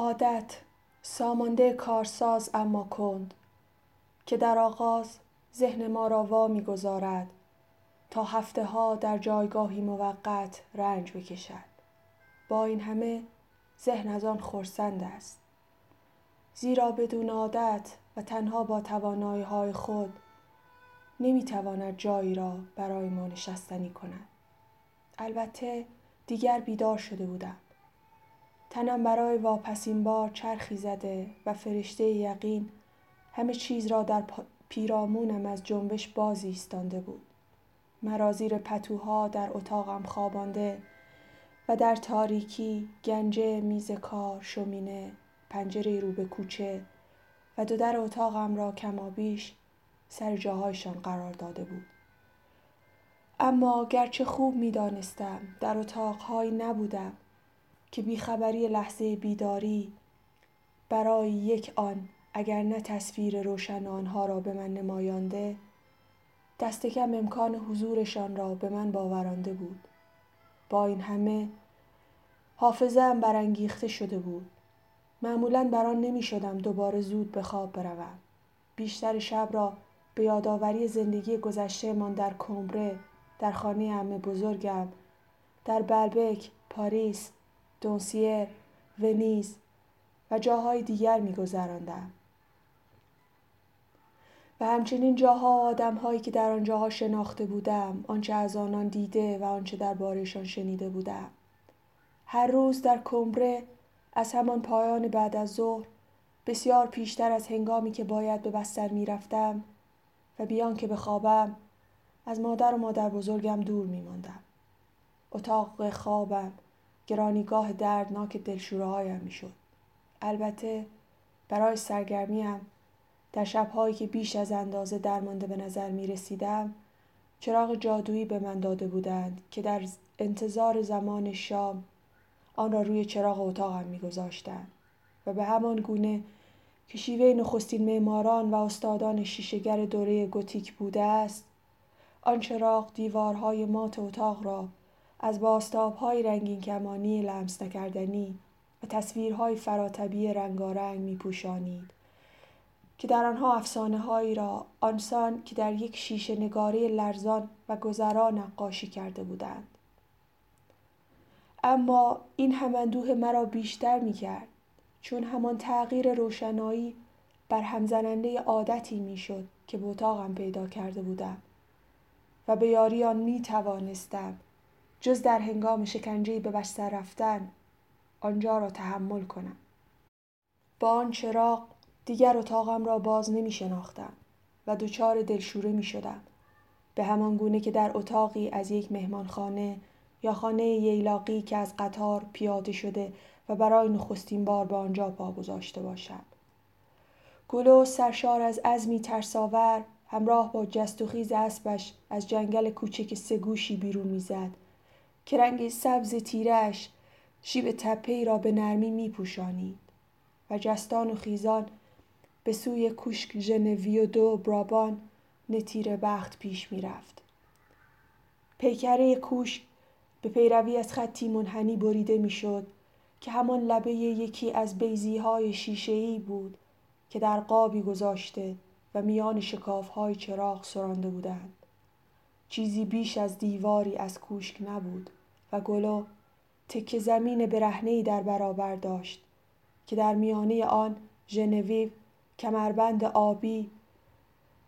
عادت سامانده کارساز اما کند که در آغاز ذهن ما را وا می‌گذارد تا هفته ها در جایگاهی موقت رنج بکشد. با این همه ذهن از آن خرسند است. زیرا بدون عادت و تنها با توانایی های خود نمی‌تواند جایی را برای ما نشستنی کند. البته دیگر بیدار شده بودم. تنم برای واپسین بار چرخی زده و فرشته یقین همه چیز را در پیرامونم از جنبش باز ایستانده بود. مرا زیر پتوها در اتاقم خوابانده و در تاریکی گنجه میز کار شومینه پنجره رو به کوچه و دو در اتاقم را کمابیش سر جاهایشان قرار داده بود. اما گرچه خوب می دانستم در اتاقهایی نبودم که بیخبری لحظه بیداری برای یک آن اگر نه تصویر روشن آنها را به من نمایانده دست کم امکان حضورشان را به من باورانده بود. با این همه حافظهام برانگیخته شده بود. معمولا بر آن نمی شدم دوباره زود به خواب بروم. بیشتر شب را به یادآوری زندگی گذشتهمان در کمبره در خانه عمه بزرگم در بلبک پاریس دونسیر ونیز و جاهای دیگر میگذراندم و همچنین جاها آدمهایی که در آنجاها شناخته بودم آنچه از آنان دیده و آنچه دربارهشان شنیده بودم هر روز در کمبره از همان پایان بعد از ظهر بسیار پیشتر از هنگامی که باید به بستر می‌رفتم و بیان که بخوابم از مادر و مادر بزرگم دور می ماندم. اتاق خوابم گرانیگاه دردناک دلشوره هایم می شد. البته برای سرگرمیم در شبهایی که بیش از اندازه درمانده به نظر می رسیدم چراغ جادویی به من داده بودند که در انتظار زمان شام آن را روی چراغ اتاقم میگذاشتند و به همان گونه که شیوه نخستین معماران و استادان شیشهگر دوره گوتیک بوده است آن چراغ دیوارهای مات اتاق را از باستابهای رنگین کمانی لمس نکردنی و تصویرهای فراتبی رنگارنگ می پوشانید که در آنها افسانه هایی را آنسان که در یک شیشه نگاری لرزان و گذرا نقاشی کرده بودند. اما این هم اندوه مرا بیشتر می کرد چون همان تغییر روشنایی بر همزننده عادتی می شد که به اتاقم پیدا کرده بودم و به یاری آن می توانستم جز در هنگام شکنجه به بستر رفتن آنجا را تحمل کنم. با آن چراغ دیگر اتاقم را باز نمی شناختم و دچار دلشوره می شدم به همان گونه که در اتاقی از یک مهمانخانه یا خانه ییلاقی که از قطار پیاده شده و برای نخستین بار به آنجا پا گذاشته باشم. گلو سرشار از عزمی ترساور همراه با جست و خیز اسبش از جنگل کوچک سگوشی بیرون می‌زد. که رنگ سبز تیرش شیب تپه را به نرمی می پوشانید و جستان و خیزان به سوی کوشک ژنویو دو برابان نتیر بخت پیش می رفت. پیکره کوشک به پیروی از خطی منحنی بریده می‌شد که همان لبه یکی از بیزی های شیشه ای بود که در قابی گذاشته و میان شکاف های چراغ سرانده بودند. چیزی بیش از دیواری از کوشک نبود و گلو تکه زمین برهنه‌ای در برابر داشت که در میانه آن ژنویو کمربند آبی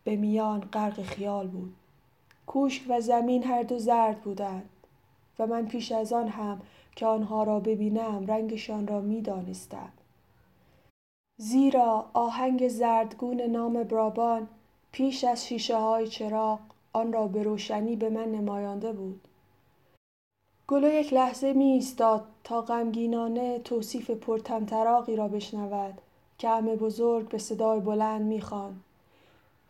به میان غرق خیال بود. کوشک و زمین هر دو زرد بودند. و من پیش از آن هم که آنها را ببینم رنگشان را می دانستم. زیرا آهنگ زردگون نام برابان پیش از شیشه های چراغ آن را به روشنی به من نمایانده بود. گلو یک لحظه می ایستاد تا غمگینانه توصیف پرتمطراقی را بشنود که همه بزرگ به صدای بلند می‌خوان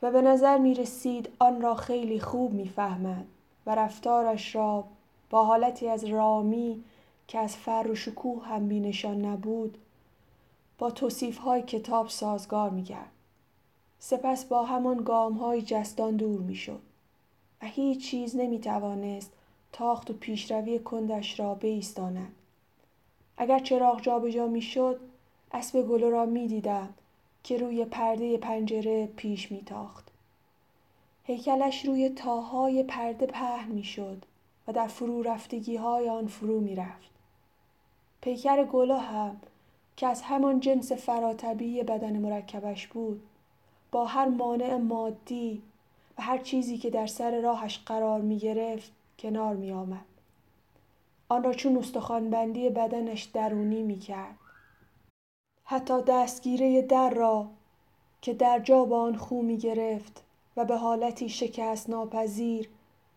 و به نظر می رسید آن را خیلی خوب می‌فهمد و رفتارش را با حالتی از رامی که از فر و شکوه هم بینشان نبود با توصیف های کتاب سازگار می سپس با همان گام های جستان دور می شد و هیچ چیز نمی توانست تاخت و پیشروی کندش را بایستاند. اگر چراغ جابجا می شد اسب گلو را می دیدم که روی پرده پنجره پیش می تاخت. هیکلش روی تاهای پرده پهن می شد و در فرو رفتگی های آن فرو می رفت. پیکر گلو هم که از همان جنس فراتبی بدن مرکبش بود با هر مانع مادی و هر چیزی که در سر راهش قرار می گرفت کنار می آمد. آن را چون استخوانبندی بدنش درونی می کرد. حتی دستگیره در را که در جا با آن خو می گرفت و به حالتی شکست ناپذیر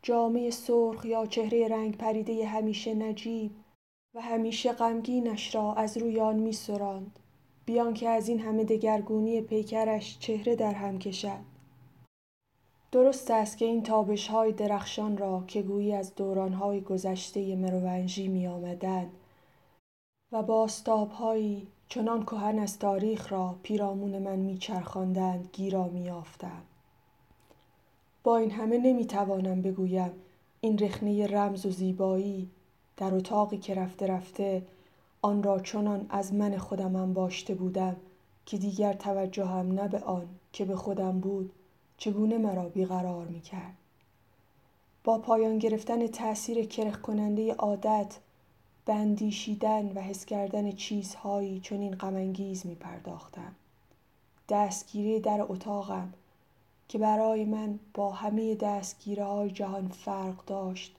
جامعه سرخ یا چهره رنگ پریده همیشه نجیب و همیشه غمگینش را از روی آن می سراند بیان که از این همه دگرگونی پیکرش چهره در هم کشد. درست است که این تابش های درخشان را که گویی از دوران های گذشته مروونژی می آمدند و باستاب هایی چنان کهن از تاریخ را پیرامون من میچرخاندند گیرا میافتم با این همه نمی‌توانم بگویم این رخنه رمز و زیبایی در اتاقی که رفته رفته آن را چنان از من خودم انباشته بودم که دیگر توجهم نه به آن که به خودم بود چگونه مرا بیقرار می کرد. با پایان گرفتن تأثیر کرخ کننده عادت به اندیشیدن و حس کردن چیزهایی چون این می پرداختم. دستگیری در اتاقم که برای من با همه دستگیره های جهان فرق داشت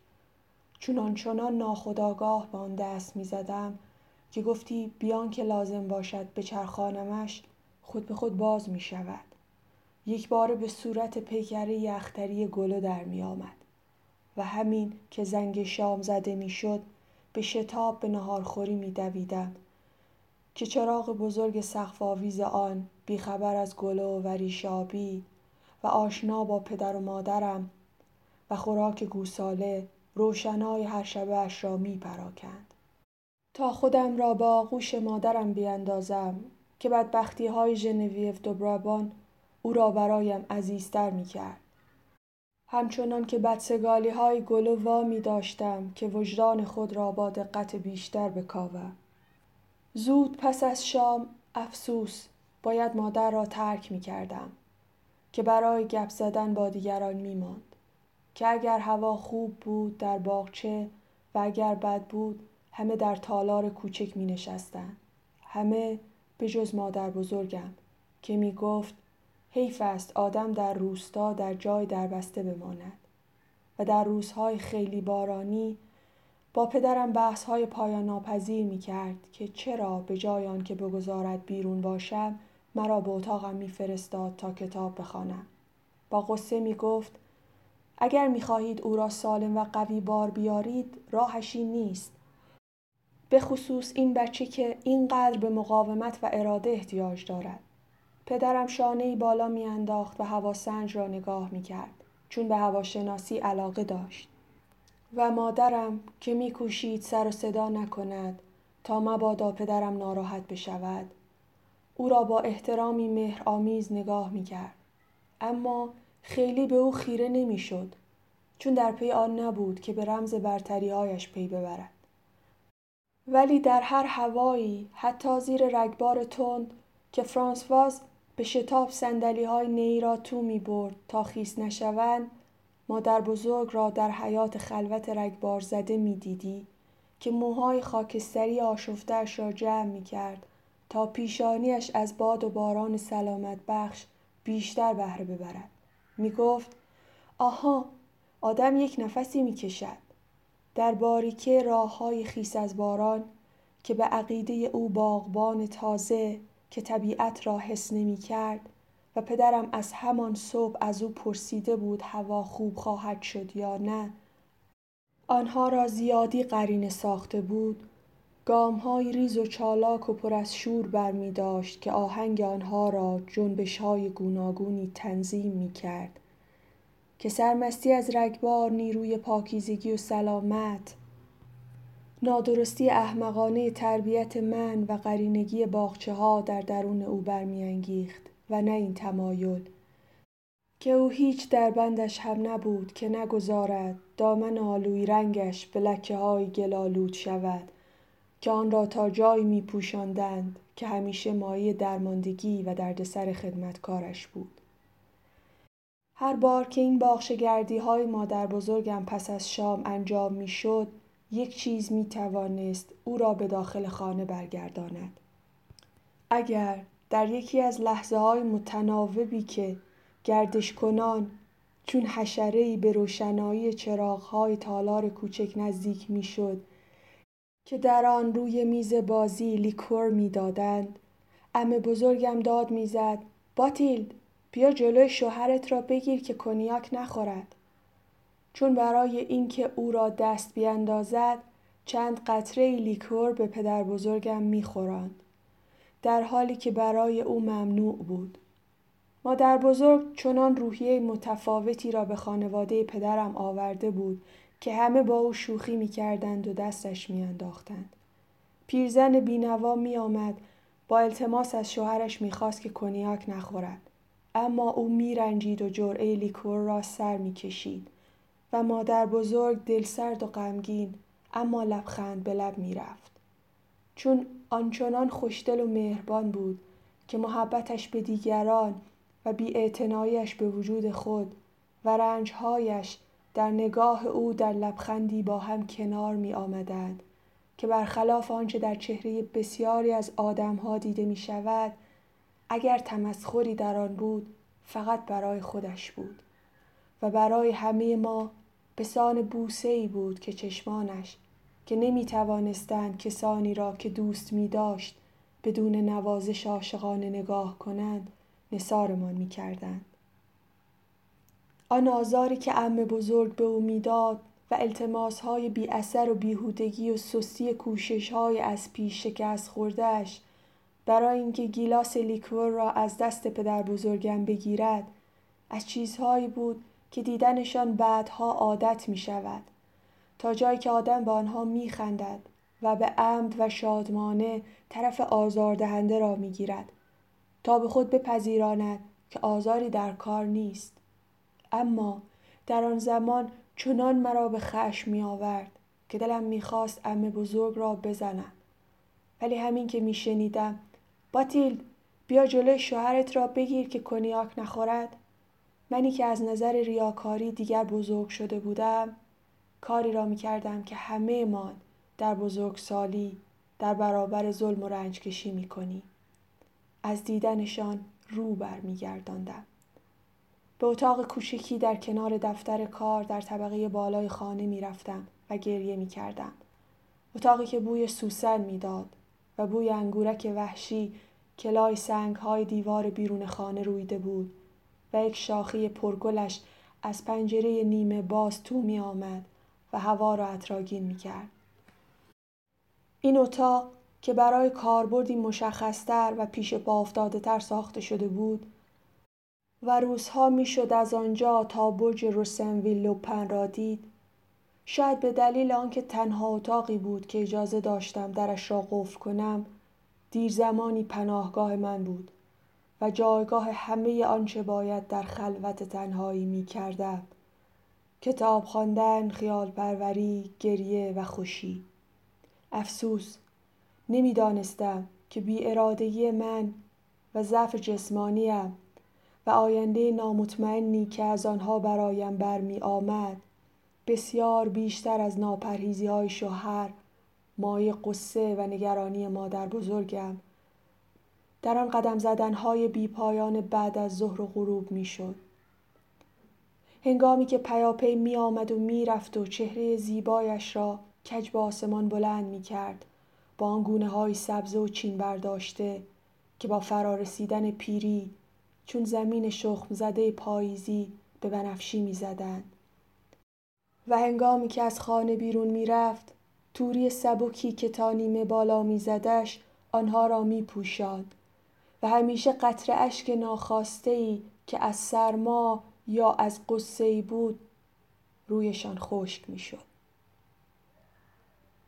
چون چنان ناخداگاه به آن دست می زدم که گفتی بیان که لازم باشد به چرخانمش خود به خود باز می شود. یک بار به صورت پیکره یختری گلو در می آمد و همین که زنگ شام زده می شد به شتاب به نهارخوری می دویدم که چراغ بزرگ سقف آویز آن بیخبر از گلو و ریشابی و آشنا با پدر و مادرم و خوراک گوساله روشنای هر شبه اش را می پراکند. تا خودم را با آغوش مادرم بیاندازم که بدبختی های ژنویف دوبرابان او را برایم عزیزتر می کرد. همچنان که بدسگالی های گلو وا می داشتم که وجدان خود را با دقت بیشتر بکاوم. زود پس از شام افسوس باید مادر را ترک می کردم که برای گپ زدن با دیگران می ماند. که اگر هوا خوب بود در باغچه و اگر بد بود همه در تالار کوچک می نشستن. همه به جز مادر بزرگم که می گفت حیف است آدم در روستا در جای دربسته بماند و در روزهای خیلی بارانی با پدرم بحث های پایان ناپذیر می کرد که چرا به جای آن که بگذارد بیرون باشم مرا به اتاقم میفرستاد تا کتاب بخوانم. با غصه می گفت اگر می خواهید او را سالم و قوی بار بیارید راهش این نیست. به خصوص این بچه که اینقدر به مقاومت و اراده احتیاج دارد. پدرم شانه بالا میانداخت و هواسنج را نگاه می‌کرد چون به هواشناسی علاقه داشت. و مادرم که میکوشید سر و صدا نکند تا مبادا پدرم ناراحت بشود. او را با احترامی مهرآمیز نگاه می‌کرد. اما خیلی به او خیره نمی‌شد چون در پی آن نبود که به رمز برتریهایش پی ببرد. ولی در هر هوایی حتی زیر رگبار تند که فرانسواز به شتاب سندلی های نی را تو می برد تا خیس نشوند مادر بزرگ را در حیات خلوت رگبار زده می دیدی که موهای خاکستری آشفتش را جمع می کرد تا پیشانیش از باد و باران سلامت بخش بیشتر بهره ببرد. می گفت آها آدم یک نفسی می کشد. در باریکه راه های خیس از باران که به عقیده او باغبان تازه که طبیعت را حس نمی کرد و پدرم از همان صبح از او پرسیده بود هوا خوب خواهد شد یا نه. آنها را زیادی قرینه ساخته بود. های ریز و چالاک و پر از شور برمی داشت که آهنگ آنها را جنبش های گوناگونی تنظیم می کرد که سرمستی از رگبار نیروی پاکیزگی و سلامت نادرستی احمقانه تربیت من و قرینگی باغچه ها در درون او برمیانگیخت و نه این تمایل که او هیچ دربندش هم نبود که نگذارد دامن آلوی رنگش به لکه های گلالود شود که آن را تا جایی می پوشاندند که همیشه مایه درماندگی و دردسر خدمتکارش بود. هر بار که این باخشگردی های مادر بزرگم پس از شام انجام می شد، یک چیز می توانست او را به داخل خانه برگرداند. اگر در یکی از لحظه های متناوبی که گردش کنان چون حشره‌ای به روشنایی چراغهای تالار کوچک نزدیک می‌شد که در آن روی میز بازی لیکور می‌دادند امه بزرگم داد می‌زد باتیلد بیا جلوی شوهرت را بگیر که کنیاک نخورد چون برای اینکه او را دست بیاندازد چند قطره لیکور به پدر بزرگم میخوراند در حالی که برای او ممنوع بود مادر بزرگ چنان روحیه متفاوتی را به خانواده پدرم آورده بود که همه با او شوخی می کردند و دستش می انداختند. پیرزن بینوا می آمد با التماس از شوهرش می خواست که کنیاک نخورد. اما او می رنجید و جرعه لیکور را سر می کشید و مادر بزرگ دلسرد و غمگین اما لبخند به لب می رفت. چون آنچنان خوشدل و مهربان بود که محبتش به دیگران و بیاعتناییش به وجود خود و رنجهایش در نگاه او در لبخندی با هم کنار می آمدند که برخلاف آنچه در چهره بسیاری از آدمها دیده می شود اگر تمسخری در آن بود فقط برای خودش بود و برای همه ما به سان بوسه ای بود که چشمانش که نمی توانستند کسانی را که دوست می داشت بدون نوازش عاشقانه نگاه کنند نثارمان می کردند. آن آزاری که ام بزرگ به او می‌داد و التماس های بی اثر و بیهودگی و سستی کوشش های از پیش شکست خوردهش برای اینکه گیلاس لیکور را از دست پدر بزرگم بگیرد از چیزهایی بود که دیدنشان بعدها عادت می شود تا جایی که آدم به آنها می خندد و به عمد و شادمانه طرف آزاردهنده را می گیرد تا به خود بپذیراند که آزاری در کار نیست. اما در آن زمان چنان مرا به خشم می آورد که دلم می‌خواست امه بزرگ را بزنم. ولی همین که میشنیدم باتیلد بیا جلوی شوهرت را بگیر که کنیاک نخورد. منی که از نظر ریاکاری دیگر بزرگ شده بودم کاری را می‌کردم که همه ما در بزرگسالی در برابر ظلم و رنج کشی از دیدنشان رو برمیگرداندم. به اتاق کوچکی در کنار دفتر کار در طبقه بالای خانه می‌رفتم و گریه می‌کردم. اتاقی که بوی سوسن می‌داد و بوی انگورک وحشی که لای سنگ های دیوار بیرون خانه رویده بود. یک شاخی پرگلش از پنجره نیمه باز تو می آمد و هوا را اطراگین می کرد. این اتاق که برای کاربردی مشخصتر و پیش پا افتاده تر ساخته شده بود و روزها می‌شد از آنجا تا برج روسنویل لوپن را دید شاید به دلیل آنکه تنها اتاقی بود که اجازه داشتم درش را قفل کنم دیر زمانی پناهگاه من بود و جایگاه همه آنچه باید در خلوت تنهایی می کردم. کتاب خواندن، خیال پروری، گریه و خوشی. افسوس نمی‌دانستم که بی ارادگی من و ضعف جسمانیم و آینده نامطمئنی که از آنها برایم برمی آمد بسیار بیشتر از ناپرهیزی های شوهر مایه قصه و نگرانی مادر بزرگم در آن قدم زدنهای بی پایان بعد از ظهر و غروب می شد. هنگامی که پیاپی می آمد و می رفت و چهره زیبایش را کج به آسمان بلند می کرد با آن گونه های سبز و چین برداشته که با فرارسیدن پیری چون زمین شخم زده پاییزی به بنفشی می زدن. و هنگامی که از خانه بیرون می رفت توری سبکی که تا نیمه بالا می زدش آنها را می پوشاد و همیشه قطر اشک ناخواسته ای که از سرما یا از قصه بود رویشان خشک می شد.